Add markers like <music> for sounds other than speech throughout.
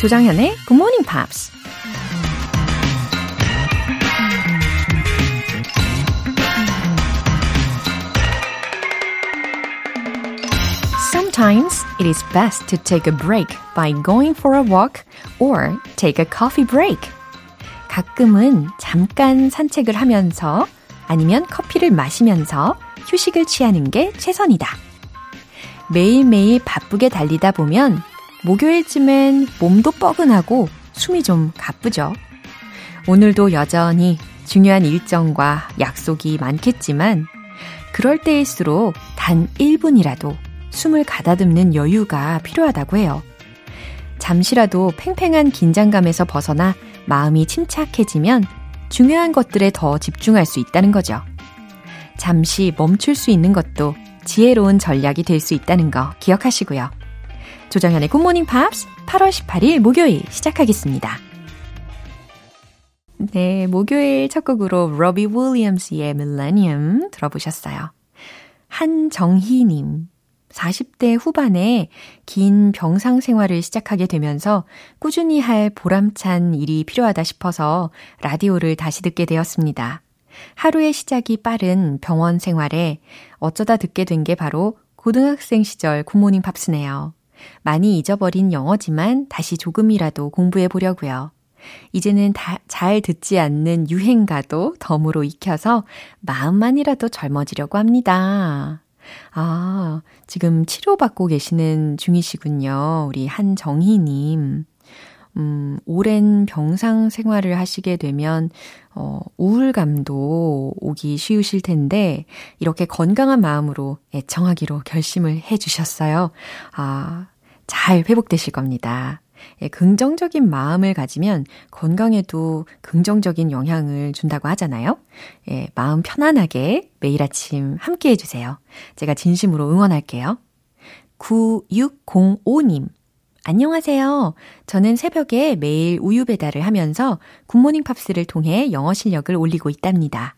조장현의 Good Morning Pops. Sometimes it is best to take a break by going for a walk or take a coffee break. 가끔은 잠깐 산책을 하면서 아니면 커피를 마시면서 휴식을 취하는 게 최선이다. 매일매일 바쁘게 달리다 보면 목요일쯤엔 몸도 뻐근하고 숨이 좀 가쁘죠. 오늘도 여전히 중요한 일정과 약속이 많겠지만 그럴 때일수록 단 1분이라도 숨을 가다듬는 여유가 필요하다고 해요. 잠시라도 팽팽한 긴장감에서 벗어나 마음이 침착해지면 중요한 것들에 더 집중할 수 있다는 거죠. 잠시 멈출 수 있는 것도 지혜로운 전략이 될 수 있다는 거 기억하시고요. 조정현의 굿모닝 팝스 8월 18일 목요일 시작하겠습니다. 네, 목요일 첫 곡으로 로비 윌리엄스의 Millennium 들어보셨어요. 한정희님, 40대 후반에 긴 병상 생활을 시작하게 되면서 꾸준히 할 보람찬 일이 필요하다 싶어서 라디오를 다시 듣게 되었습니다. 하루의 시작이 빠른 병원 생활에 어쩌다 듣게 된 게 바로 고등학생 시절 굿모닝 팝스네요. 많이 잊어버린 영어지만 다시 조금이라도 공부해 보려고요. 이제는 다, 잘 듣지 않는 유행가도 덤으로 익혀서 마음만이라도 젊어지려고 합니다. 아, 지금 치료받고 계시는 중이시군요. 우리 한정희님. 음, 오랜 병상 생활을 하시게 되면, 어, 우울감도 오기 쉬우실 텐데, 이렇게 건강한 마음으로 애청하기로 결심을 해 주셨어요. 아, 잘 회복되실 겁니다. 예, 긍정적인 마음을 가지면 건강에도 긍정적인 영향을 준다고 하잖아요. 예, 마음 편안하게 매일 아침 함께 해주세요. 제가 진심으로 응원할게요. 9605님. 안녕하세요. 저는 새벽에 매일 우유 배달을 하면서 굿모닝 팝스를 통해 영어 실력을 올리고 있답니다.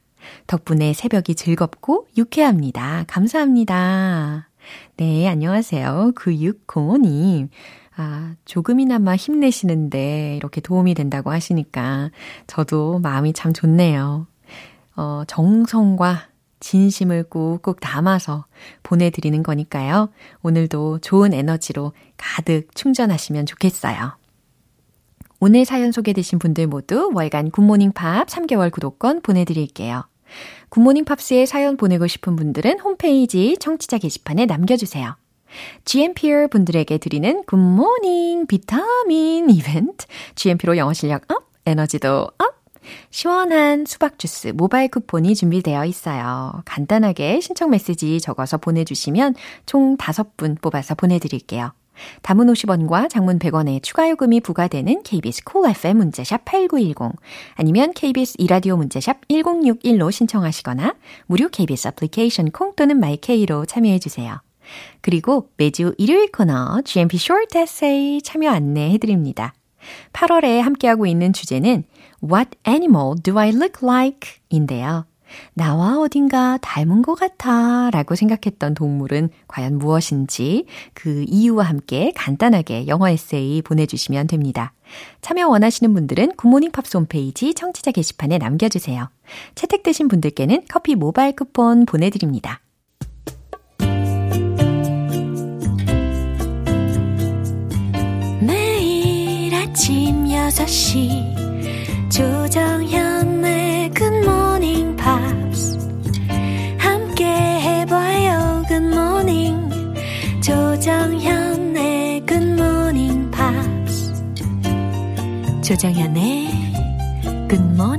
덕분에 새벽이 즐겁고 유쾌합니다. 감사합니다. 네, 안녕하세요. 9605님. 아, 조금이나마 힘내시는데 이렇게 도움이 된다고 하시니까 저도 마음이 참 좋네요. 어, 정성과 진심을 꾹꾹 담아서 보내드리는 거니까요. 오늘도 좋은 에너지로 가득 충전하시면 좋겠어요. 오늘 사연 소개되신 분들 모두 월간 굿모닝 팝 3개월 구독권 보내드릴게요. 굿모닝 팝스에 사연 보내고 싶은 분들은 홈페이지 청취자 게시판에 남겨주세요. GMPer 분들에게 드리는 굿모닝 비타민 이벤트. GMP로 영어 실력 up, 에너지도 up. 시원한 수박 주스 모바일 쿠폰이 준비되어 있어요. 간단하게 신청 메시지 적어서 보내주시면 총 5분 뽑아서 보내드릴게요. 단문 50원과 장문 100원의 추가 요금이 부과되는 KBS Cool FM 문자샵 8910 아니면 KBS 2라디오 문자샵 1061로 신청하시거나 무료 KBS 애플리케이션 콩 또는 마이케이로 참여해 주세요. 그리고 매주 일요일 코너 GMP Short Essay 참여 안내해 드립니다. 8월에 함께하고 있는 주제는 What animal do I look like? 인데요. 나와 어딘가 닮은 것 같아 라고 생각했던 동물은 과연 무엇인지 그 이유와 함께 간단하게 영어 에세이 보내주시면 됩니다. 참여 원하시는 분들은 굿모닝 팝스 홈페이지 청취자 게시판에 남겨주세요. 채택되신 분들께는 커피 모바일 쿠폰 보내드립니다. 매일 아침 6시 조정현 조정현의 굿모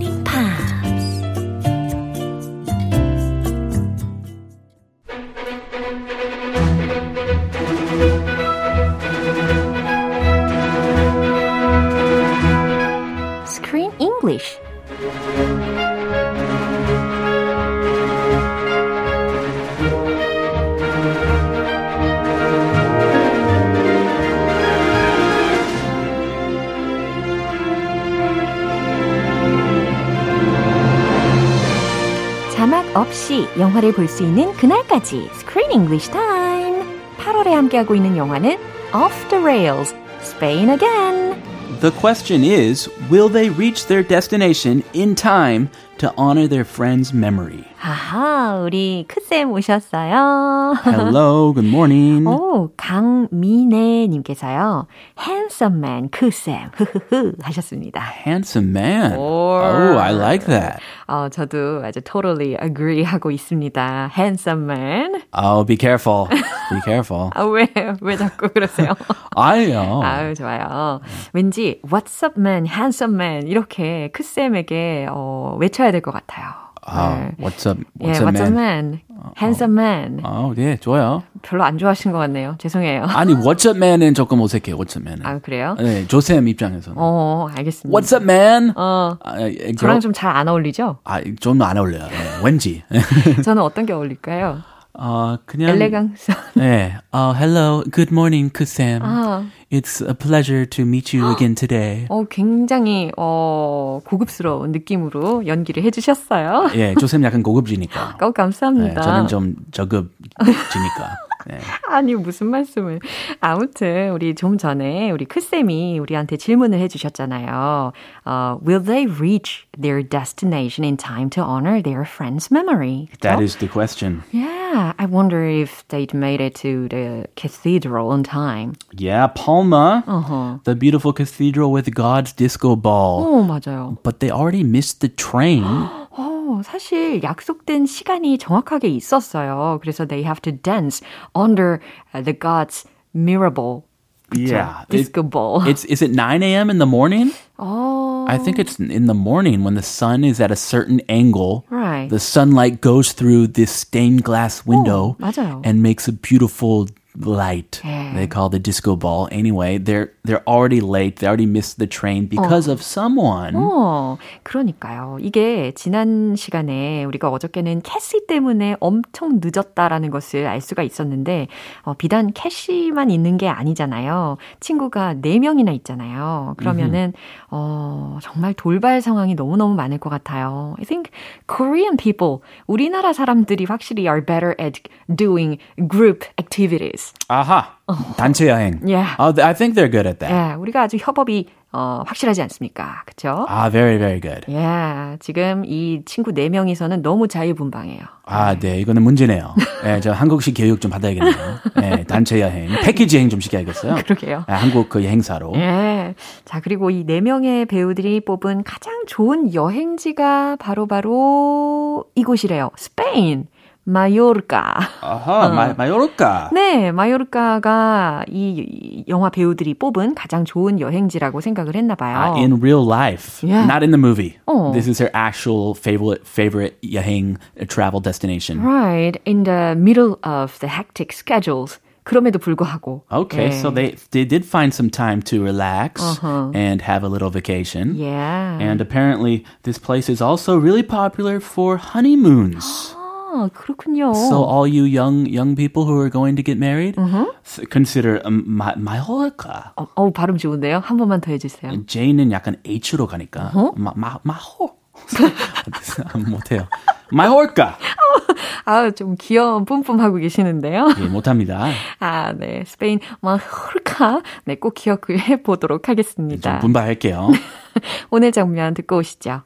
영화를 볼 수 있는 그날까지 Screen English Time. 8월에 함께하고 있는 영화는 Off the Rails, Spain Again. The question is, will they reach their destination in time to honor their friend's memory? 아하, 우리 크쌤 오셨어요. Hello, good morning. 오, 강미래님께서요. Handsome man, 크쌤, 흐흐흐 하셨습니다. Handsome man. Oh, I like that. 어, 저도 아주 totally agree 하고 있습니다. Handsome man. Oh, be careful. Be careful. 아, 왜, 왜 자꾸 그러세요? 아니요. 아유, 좋아요. 왠지, what's up man, handsome man, 이렇게 크쌤에게, 어, 외쳐야 될 것 같아요. 아, 네. what's up? 예, What's up, what's up man? man, handsome man. 어, 네, 좋아요. 별로 안 좋아하신 것 같네요. 죄송해요. 아니, what's up, man은 조금 어색해요. What's up, man은. 아, 그래요? 네, 조쌤 입장에서는. 어, 알겠습니다. What's up, man? 어, 아, 에, 저랑 그러- 좀잘 안 어울리죠? 아, 좀 안 어울려요. 네, 왠지. <laughs> 저는 어떤 게 어울릴까요? 어, 그냥. 엘레강스. 네. 어, hello. Good morning, Kusam. 아, It's a pleasure to meet you again today. <gasps> 어, 굉장히, 어, 고급스러운 느낌으로 연기를 해 주셨어요. 예, 조쌤 약간 고급지니까. <laughs> 어, 네, 감사합니다. 저는 좀 저급지니까. 네. <laughs> 아니, 무슨 말씀을. 아무튼, 우리 좀 전에 우리 크쌤이 우리한테 질문을 해주셨잖아요. 어, will they reach their destination in time to honor their friend's memory? 그쵸? That is the question. Yeah, I wonder if they'd made it to the cathedral on time. Yeah, Palma, Uh-huh. the beautiful cathedral with God's disco ball. 어, 맞아요. But they already missed the train. <gasps> 어, 사실 약속된 시간이 정확하게 있었어요. 그래서 they have to dance under uh, the god's mirror ball. 그쵸? Yeah, it- disco ball. It's is it 9 a.m. in the morning? 어, I think it's in the morning when the sun is at a certain angle. right. The sunlight goes through this stained glass window 맞아요. and makes a beautiful light. Yeah. They call it the disco ball. Anyway, they're they're already late. They already missed the train because of someone. 어, 그러니까요. 이게 지난 시간에 우리가 어저께는 캐시 때문에 엄청 늦었다라는 것을 알 수가 있었는데, 어, 비단 캐시만 있는 게 아니잖아요. 친구가 4명이나 있잖아요. 그러면은, 어, 정말 돌발 상황이 너무너무 많을 것 같아요. I think Korean people, 우리나라 사람들이 확실히 are better at doing group activities. 아하. <laughs> 단체 여행. Yeah. Oh, I think they're good at that. 예, 우리가 아주 협업이 어, 확실하지 않습니까? 그쵸? Ah, very very good. 예, 지금 이 친구 4 명이서는 너무 자유분방해요. 아, 네, 이거는 문제네요. 예, 저 한국식 교육 좀 받아야겠네요. 예, 단체 여행, 패키지 여행 좀 시켜야겠어요. 그러게요. 예, 한국 그 여행사로. 예. 자, 그리고 이 4명의 배우들이 뽑은 가장 좋은 여행지가 바로바로 이곳이래요. 스페인, 마요르카. 아하, 마, 마요르카. 네, 마요르카가 이 영화 배우들이 뽑은 가장 좋은 여행지라고 생각을 했나 봐요. Uh, in real life, Yeah. not in the movie. Oh. This is their actual favorite favorite yaheng travel destination. Right, in the middle of the hectic schedules. 그럼에도 불구하고. Okay, 예. so they they did find some time to relax Uh-huh. and have a little vacation. Yeah. And apparently, this place is also really popular for honeymoons. <gasps> 아, 그렇군요. So all you young young people who are going to get married, Uh-huh. consider um, 마, 마호르카. 어, 어우, 발음 좋은데요? 한 번만 더 해주세요. J는 약간 H로 가니까 어? 마, 마, 마호. <laughs> 못해요. 마호르카. <laughs> 아, 좀 귀여운 뿜뿜하고 계시는데요. 예, 못합니다. 아, 네. 스페인 마후르카. 네, 꼭 기억해 보도록 좀 하겠습니다. 분발할게요. <laughs> 오늘 장면 듣고 오시죠.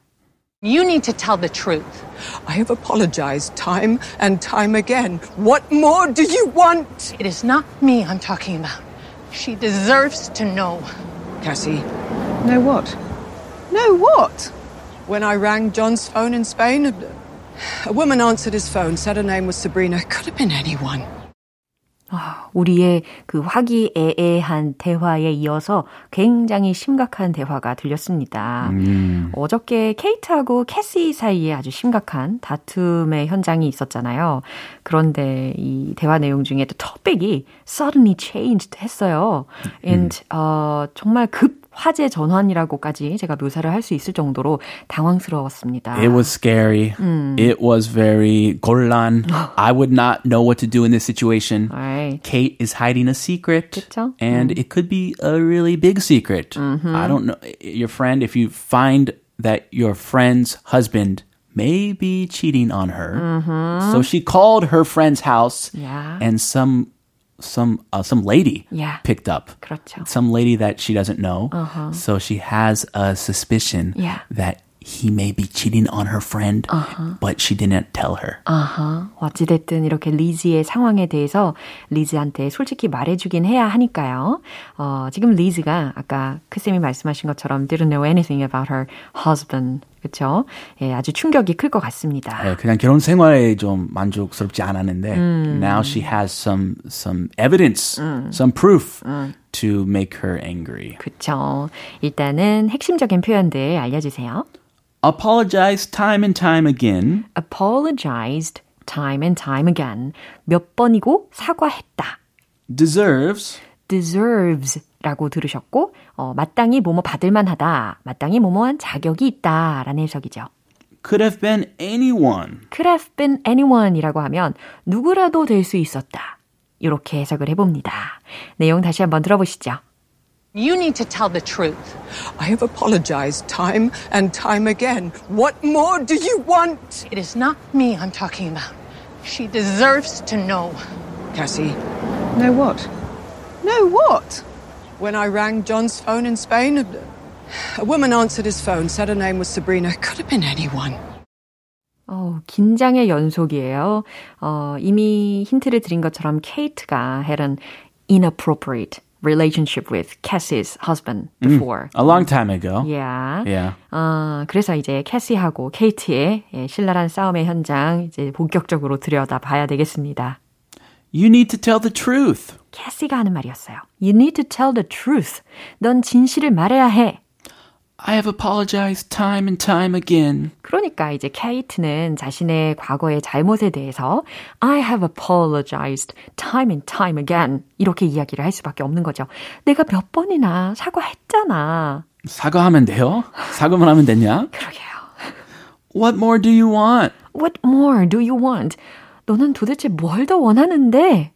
You need to tell the truth. I have apologized time and time again. What more do you want? It is not me I'm talking about. She deserves to know. Cassie. Know what? Know what? When I rang John's phone in Spain, a, a woman answered his phone, said her name was Sabrina. Could have been anyone. 우리의 그 화기애애한 대화에 이어서 굉장히 심각한 대화가 들렸습니다. 어저께 케이트하고 캐시 사이에 아주 심각한 다툼의 현장이 있었잖아요. 그런데 이 대화 내용 중에 또 topic suddenly changed 했어요. And 어, 정말 급 화재 전환이라고까지 제가 묘사를 할 수 있을 정도로 당황스러웠습니다. It was scary. It was very 곤란. <laughs> I would not know what to do in this situation. Right. Kate is hiding a secret. 그쵸? And it could be a really big secret. I don't know. Your friend, if you find that your friend's husband may be cheating on her. So she called her friend's house Yeah. and some some uh, some lady Yeah. picked up. 그렇죠. Some lady that she doesn't know. So she has a suspicion Yeah. that he may be cheating on her friend, but she didn't tell her. 아하, 어찌됐든 이렇게 리즈의 상황에 대해서 리즈한테 솔직히 말해주긴 해야 하니까요. 어, 지금 리즈가 아까 크쌤이 말씀하신 것처럼 didn't know anything about her husband. 그쵸? 예, 아주 충격이 클 것 같습니다. 네, 그냥 결혼 생활에 좀 만족스럽지 않았는데 now she has some some evidence, some proof to make her angry. 그쵸. 일단은 핵심적인 표현들 알려 주세요. Apologize time and time again. apologized time and time again. 몇 번이고 사과했다. Deserves deserves 라고 들으셨고, 어, 마땅히 뭐뭐 받을 만 하다. 마땅히 뭐뭐한 자격이 있다. 라는 해석이죠. could have been anyone. could have been anyone 이라고 하면 누구라도 될 수 있었다. 이렇게 해석을 해봅니다. 내용 다시 한번 들어보시죠. You need to tell the truth. I have apologized time and time again. What more do you want? It is not me I'm talking about. She deserves to know. Cassie. Know what? Know what? When I rang John's phone in Spain, a woman answered his phone, said her name was Sabrina. Could have been anyone. 어, 긴장의 연속이에요. 어, 이미 힌트를 드린 것처럼 케이트가 had an inappropriate relationship with Cassie's husband before. A long time ago. Yeah. Yeah. 어, 그래서 이제 캐시하고 케이트의 예, 신랄한 싸움의 현장 이제 본격적으로 들여다 봐야 되겠습니다. You need to tell the truth. 캐시가 하는 말이었어요. You need to tell the truth. 넌 진실을 말해야 해. I have apologized time and time again. 그러니까 이제 케이트는 자신의 과거의 잘못에 대해서 I have apologized time and time again 이렇게 이야기를 할 수밖에 없는 거죠. 내가 몇 번이나 사과했잖아. 사과하면 돼요? 사과만 하면 되냐? 그러게요. What more do you want? What more do you want? 너는 도대체 뭘 더 원하는데?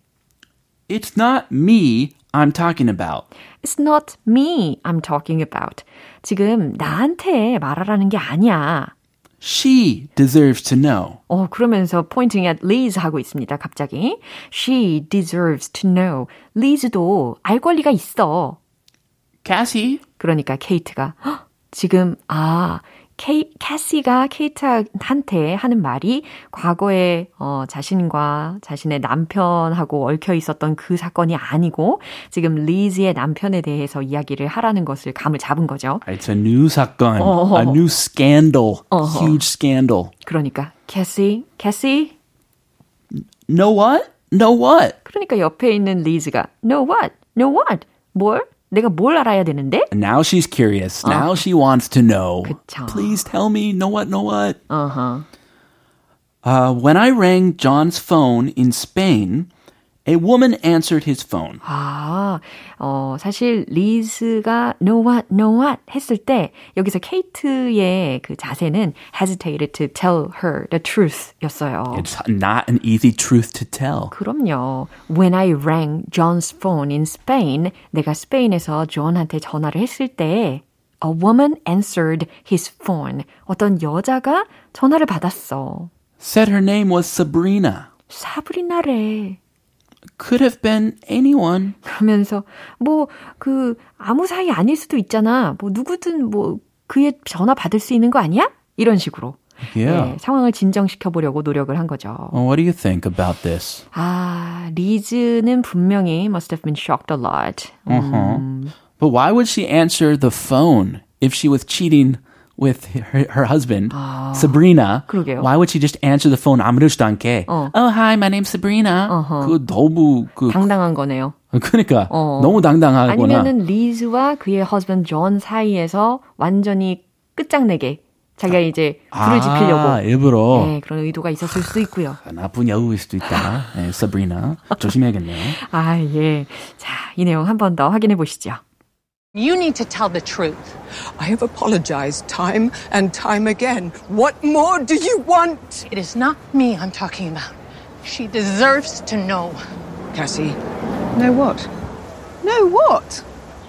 It's not me I'm talking about. It's not me I'm talking about. 지금 나한테 말하라는 게 아니야. She deserves to know. 어, 그러면서 pointing at Liz 하고 있습니다, 갑자기. She deserves to know. Liz도 알 권리가 있어. Cassie, 그러니까 케이트가 "헉, 지금 아 케이, 캐시가 케이트한테 하는 말이 과거에 어, 자신과 자신의 남편하고 얽혀 있었던 그 사건이 아니고 지금 리즈의 남편에 대해서 이야기를 하라는 것을 감을 잡은 거죠. it's a new 사건, 어허. a new scandal, 어허. huge scandal. 그러니까 캐시, 캐시. Know what? Know what? 그러니까 옆에 있는 리즈가 know what? know what? 뭘? 내가 뭘 알아야 되는데? Now she's curious. Now she wants to know. 그쵸. Please tell me. Know what? Know what? 어허. Uh, when I rang John's phone in Spain, a woman answered his phone. 아, 어, 사실 리즈가 know what, know what 했을 때 여기서 케이트의 그 자세는 hesitated to tell her the truth 였어요. It's not an easy truth to tell. 그럼요. When I rang John's phone in Spain, 내가 스페인에서 존한테 전화를 했을 때 a woman answered his phone. 어떤 여자가 전화를 받았어. Said her name was Sabrina. 사브리나래. Could have been anyone. 그러면서 뭐 그 아무 사이 아닐 수도 있잖아. 뭐 누구든 뭐 그의 전화 받을 수 있는 거 아니야? 이런 식으로 Yeah. 네, 상황을 진정시켜 보려고 노력을 한 거죠. Well, what do you think about this? 아 리즈는 분명히 must have been shocked a lot. 음, But why would she answer the phone if she was cheating with her, her husband, Sabrina? 그러게요. Why would she just answer the phone 아무렇지도 않게? 어. Oh, hi, my name's Sabrina. 그 너무 그 당당한 거네요. 그러니까 어. 너무 당당하구나. 아니면은 리즈와 그의 husband 존 사이에서 완전히 끝장내게 자기가 이제 불을 지피려고 아, 일부러 네, 그런 의도가 있었을 수도 있고요. 나쁜 여우일 수도 있다. 네, Sabrina 조심해야겠네요. 아 예. 자, 이 내용 한 번 더 확인해 보시죠. You need to tell the truth. I have apologized time and time again. What more do you want? It is not me I'm talking about. She deserves to know. Cassie. Know what? Know what?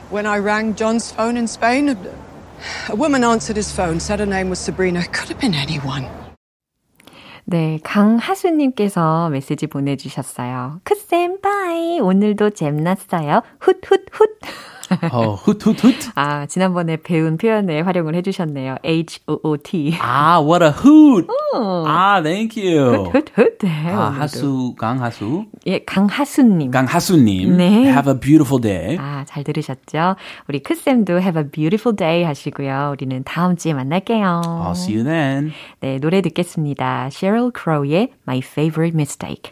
When I rang John's phone in Spain, a, a woman answered his phone, said her name was Sabrina. Could have been anyone. 네, 강하수님께서 메시지 보내주셨어요. 크쌤, 바이. 오늘도 잼났어요. 훗, 훗, 훗. 어, 훗훗훗. 아, 지난번에 배운 표현에 활용을 해주셨네요. H-O-O-T. 아, what a hoot. 아, thank you. 훗훗훗. 네, 아, 오늘도. 하수, 강하수. 예, 강하수님. 강하수님. 네. Have a beautiful day. 아, 잘 들으셨죠? 우리 크쌤도 have a beautiful day 하시고요. 우리는 다음 주에 만날게요. I'll see you then. 네, 노래 듣겠습니다. Sheryl Crow의 My Favorite Mistake.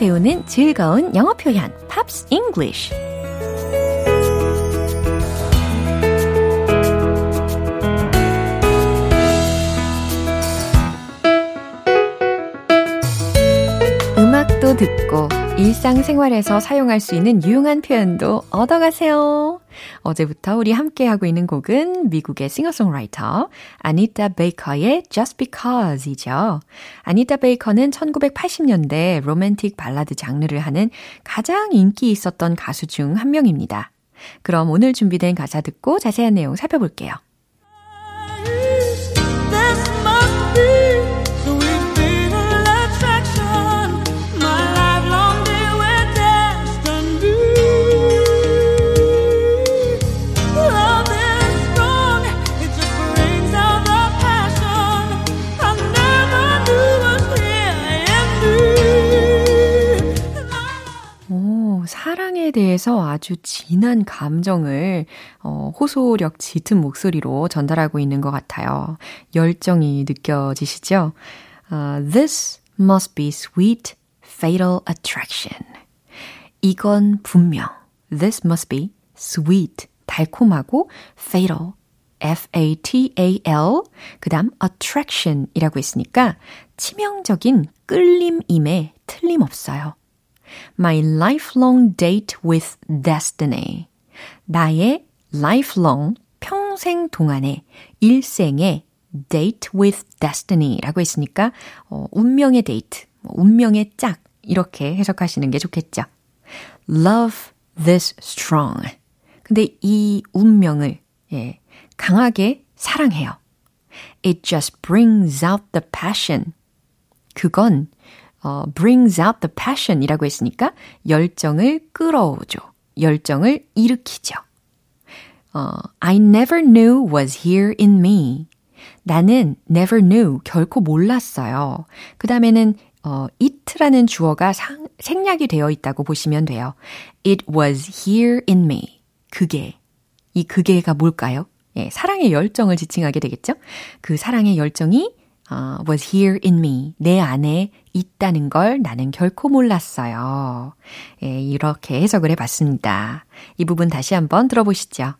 배우는 즐거운 영어 표현, Pops English. 음악도 듣고 일상생활에서 사용할 수 있는 유용한 표현도 얻어가세요. 어제부터 우리 함께하고 있는 곡은 미국의 싱어송라이터 아니타 베이커의 Just Because이죠. 아니타 베이커는 1980년대 로맨틱 발라드 장르를 하는 가장 인기 있었던 가수 중 한 명입니다. 그럼 오늘 준비된 가사 듣고 자세한 내용 살펴볼게요. 사랑에 대해서 아주 진한 감정을 어, 호소력 짙은 목소리로 전달하고 있는 것 같아요. 열정이 느껴지시죠? 어, This must be sweet, fatal attraction. 이건 분명. This must be sweet, 달콤하고 fatal, F-A-T-A-L, 그 다음 attraction 이라고 했으니까 치명적인 끌림임에 틀림없어요. My lifelong date with destiny. 나의 lifelong, 평생 동안의 일생의 date with destiny라고 했으니까 어, 운명의 데이트, 뭐 운명의 짝 이렇게 해석하시는 게 좋겠죠. Love this strong. 근데 이 운명을 예, 강하게 사랑해요. It just brings out the passion. 그건 어, brings out the passion 이라고 했으니까 열정을 끌어오죠. 열정을 일으키죠. 어, I never knew was here in me. 나는 never knew, 결코 몰랐어요. 그 다음에는 어, it라는 주어가 상, 생략이 되어 있다고 보시면 돼요. It was here in me. 그게. 이 그게가 뭘까요? 예, 사랑의 열정을 지칭하게 되겠죠? 그 사랑의 열정이 어, was here in me. 내 안에 있다는 걸 나는 결코 몰랐어요. 예, 이렇게 해석을 해봤습니다. 이 부분 다시 한번 들어보시죠.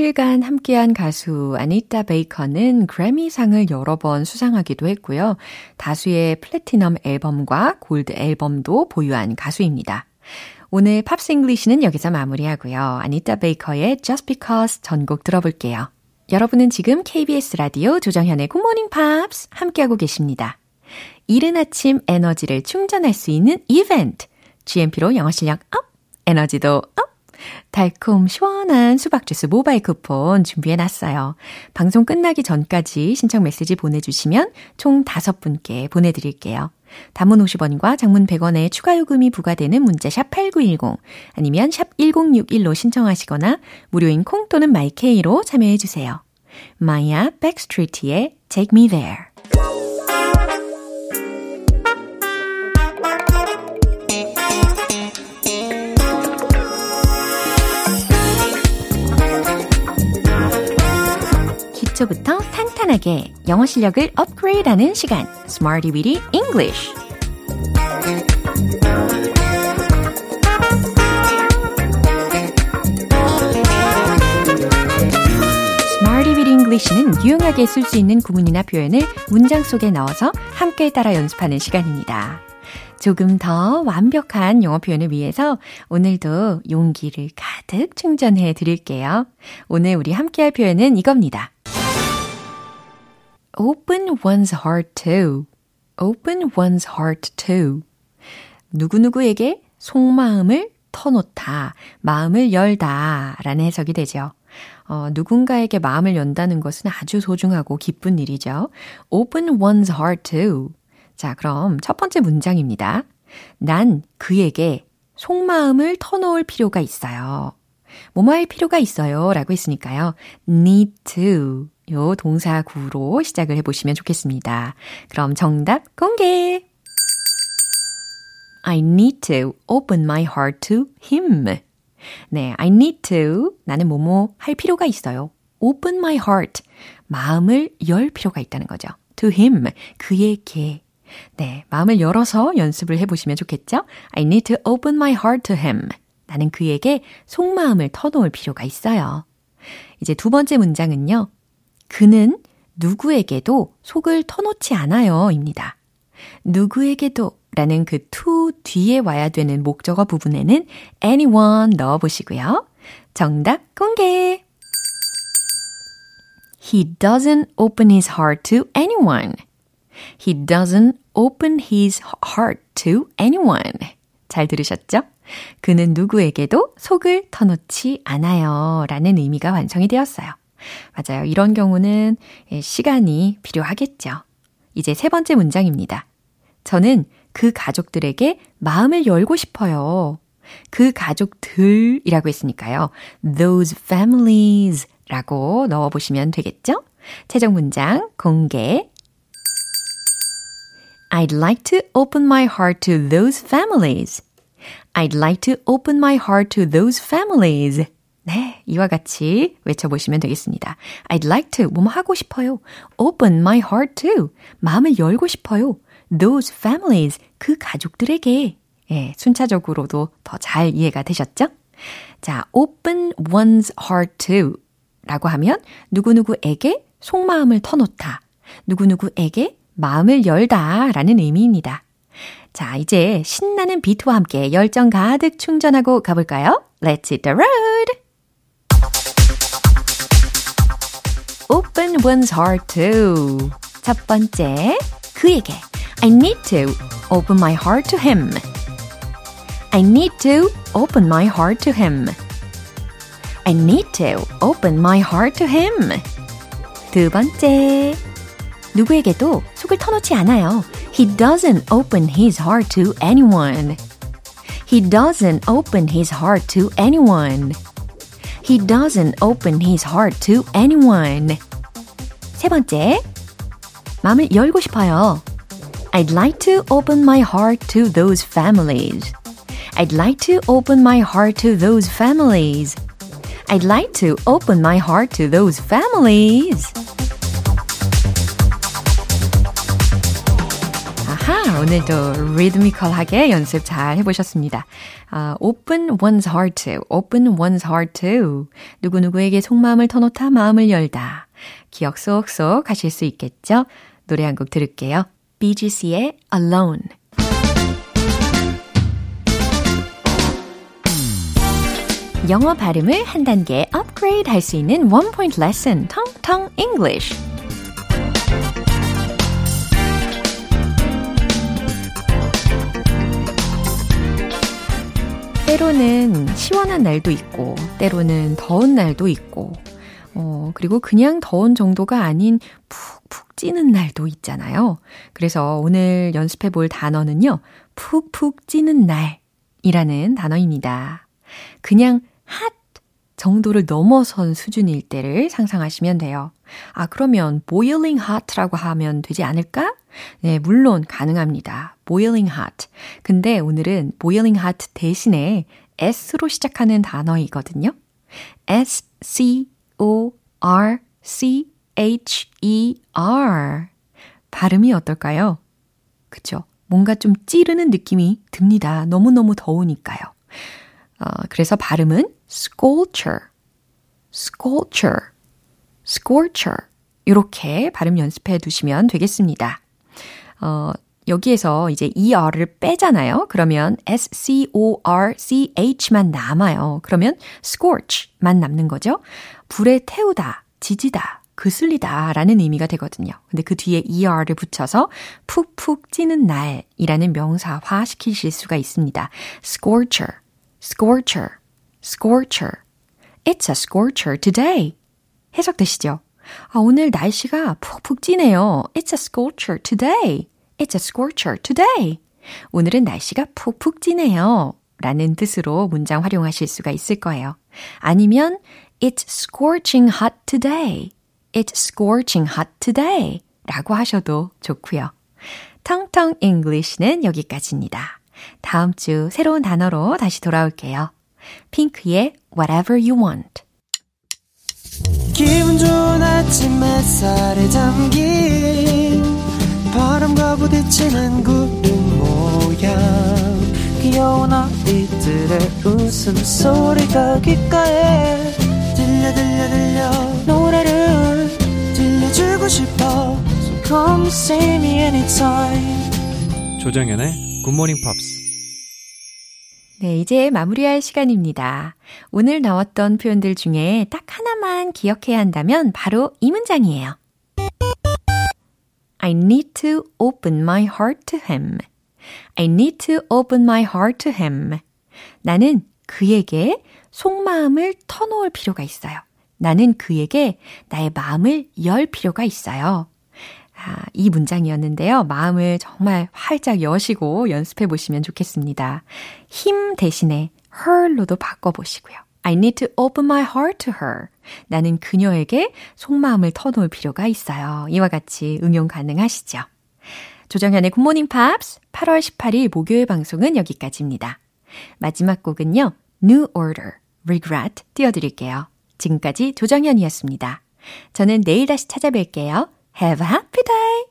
이틀간 함께한 가수 아니타 베이커는 그래미상을 여러 번 수상하기도 했고요. 다수의 플래티넘 앨범과 골드 앨범도 보유한 가수입니다. 오늘 Pops English는 여기서 마무리하고요. 아니타 베이커의 Just Because 전곡 들어볼게요. 여러분은 지금 KBS 라디오 조정현의 굿모닝 팝스 함께하고 계십니다. 이른 아침 에너지를 충전할 수 있는 이벤트. GMP로 영어 실력 up, 에너지도 up. 달콤 시원한 수박 주스 모바일 쿠폰 준비해 놨어요. 방송 끝나기 전까지 신청 메시지 보내주시면 총 5분께 보내드릴게요. 단문 50원과 장문 100원의 추가 요금이 부과되는 문자 샵 8910 아니면 샵 1061로 신청하시거나 무료인 콩 또는 마이케이로 참여해 주세요. 마이아 블랙스트리트의 Take Me There 간단하게 영어 실력을 업그레이드하는 시간, Smarty Weedy English. English는 유용하게 쓸 수 있는 구문이나 표현을 문장 속에 넣어서 함께 따라 연습하는 시간입니다. 조금 더 완벽한 영어 표현을 위해서 오늘도 용기를 가득 충전해 드릴게요. 오늘 우리 함께 할 표현은 이겁니다. Open one's heart to. open one's heart to. 누구누구에게 속마음을 터놓다, 마음을 열다 라는 해석이 되죠. 어, 누군가에게 마음을 연다는 것은 아주 소중하고 기쁜 일이죠. open one's heart to. 자, 그럼 첫 번째 문장입니다. 난 그에게 속마음을 터놓을 필요가 있어요. 뭐뭐 할 필요가 있어요. 라고 했으니까요. need to. 요 동사 구로 시작을 해보시면 좋겠습니다. 그럼 정답 공개! I need to open my heart to him. 네, I need to. 나는 뭐뭐 할 필요가 있어요. open my heart. 마음을 열 필요가 있다는 거죠. to him. 그에게. 네, 마음을 열어서 연습을 해보시면 좋겠죠? I need to open my heart to him. 나는 그에게 속마음을 터놓을 필요가 있어요. 이제 두 번째 문장은요. 그는 누구에게도 속을 터놓지 않아요. 입니다. 누구에게도 라는 그 to 뒤에 와야 되는 목적어 부분에는 anyone 넣어보시고요. 정답 공개! He doesn't open his heart to anyone. He doesn't open his heart to anyone. 잘 들으셨죠? 그는 누구에게도 속을 터놓지 않아요. 라는 의미가 완성이 되었어요. 맞아요. 이런 경우는 시간이 필요하겠죠. 이제 세 번째 문장입니다. 저는 그 가족들에게 마음을 열고 싶어요. 그 가족들이라고 했으니까요. those families 라고 넣어보시면 되겠죠? 최종 문장 공개. I'd like to open my heart to those families. I'd like to open my heart to those families. 네, 이와 같이 외쳐보시면 되겠습니다. I'd like to, 뭐뭐 하고 싶어요. Open my heart to, 마음을 열고 싶어요. Those families, 그 가족들에게. 예, 순차적으로도 더 잘 이해가 되셨죠? 자, open one's heart to 라고 하면 누구누구에게 속마음을 터놓다. 누구누구에게 마음을 열다 라는 의미입니다. 자, 이제 신나는 비트와 함께 열정 가득 충전하고 가볼까요? Let's hit the road! Open one's heart to. 첫 번째, 그에게. I need to open my heart to him. I need to open my heart to him. I need to open my heart to him. 두 번째, 누구에게도 속을 터놓지 않아요. He doesn't open his heart to anyone. He doesn't open his heart to anyone. He doesn't open his heart to anyone. 세 번째, 마음을 열고 싶어요. I'd like to open my heart to those families. I'd like to open my heart to those families. I'd like to open my heart to those families. 아하, 오늘도 리드미컬하게 연습 잘 해보셨습니다. 아, open one's heart to, open one's heart to. 누구누구에게 속마음을 터놓다 마음을 열다. 기억 쏙쏙 하실 수 있겠죠? 노래 한 곡 들을게요. Gees의 Alone. 영어 발음을 한 단계 업그레이드 할 수 있는 원 포인트 레슨, 텅텅 English. 때로는 시원한 날도 있고, 때로는 더운 날도 있고, 어, 그리고 그냥 더운 정도가 아닌 푹푹 찌는 날도 있잖아요. 그래서 오늘 연습해 볼 단어는요, 푹푹 찌는 날이라는 단어입니다. 그냥 핫 정도를 넘어선 수준일 때를 상상하시면 돼요. 아, 그러면 boiling hot라고 하면 되지 않을까? 네, 물론 가능합니다. boiling hot. 근데 오늘은 boiling hot 대신에 S로 시작하는 단어이거든요. S, C, O, R, C, S-H-E-R. 발음이 어떨까요? 그쵸? 뭔가 좀 찌르는 느낌이 듭니다. 너무너무 더우니까요. 어, 그래서 발음은 scorcher, scorcher, scorcher. 이렇게 발음 연습해 두시면 되겠습니다. 어, 여기에서 이제 er를 빼잖아요. 그러면 s-c-o-r-c-h만 남아요. 그러면 scorch만 남는 거죠. 불에 태우다, 지지다, 그슬리다 라는 의미가 되거든요. 근데 그 뒤에 er를 붙여서 푹푹 찌는 날이라는 명사화 시키실 수가 있습니다. scorcher, scorcher, scorcher. It's a scorcher today. 해석되시죠? 아, 오늘 날씨가 푹푹 찌네요. It's a scorcher today. It's a scorcher today. 오늘은 날씨가 푹푹 찌네요. 라는 뜻으로 문장 활용하실 수가 있을 거예요. 아니면 It's scorching hot today. It's scorching hot today. 라고 하셔도 좋고요. 텅텅 English는 여기까지입니다. 다음 주 새로운 단어로 다시 돌아올게요. 핑크의 Whatever You Want. 기분 좋은 아침 햇살에 담긴 바람과 부딪히는 구름 모양. 귀여운 아이들의 웃음소리가 귓가에 들려 들려 들려. 노래를 들려주고 싶어. So come see me anytime. 조정연의 굿모닝 팝스 네, 이제 마무리할 시간입니다. 오늘 나왔던 표현들 중에 딱 하나만 기억해야 한다면 바로 이 문장이에요. I need to open my heart to him. I need to open my heart to him. 나는 그에게 속마음을 터놓을 필요가 있어요. 나는 그에게 나의 마음을 열 필요가 있어요. 아, 이 문장이었는데요. 마음을 정말 활짝 여시고 연습해 보시면 좋겠습니다. 힘 대신에 her로도 바꿔 보시고요. I need to open my heart to her. 나는 그녀에게 속마음을 터놓을 필요가 있어요. 이와 같이 응용 가능하시죠? 조정현의 굿모닝 팝스 8월 18일 목요일 방송은 여기까지입니다. 마지막 곡은요. New Order, Regret 띄워드릴게요. 지금까지 조정현이었습니다. 저는 내일 다시 찾아뵐게요. Have a happy day!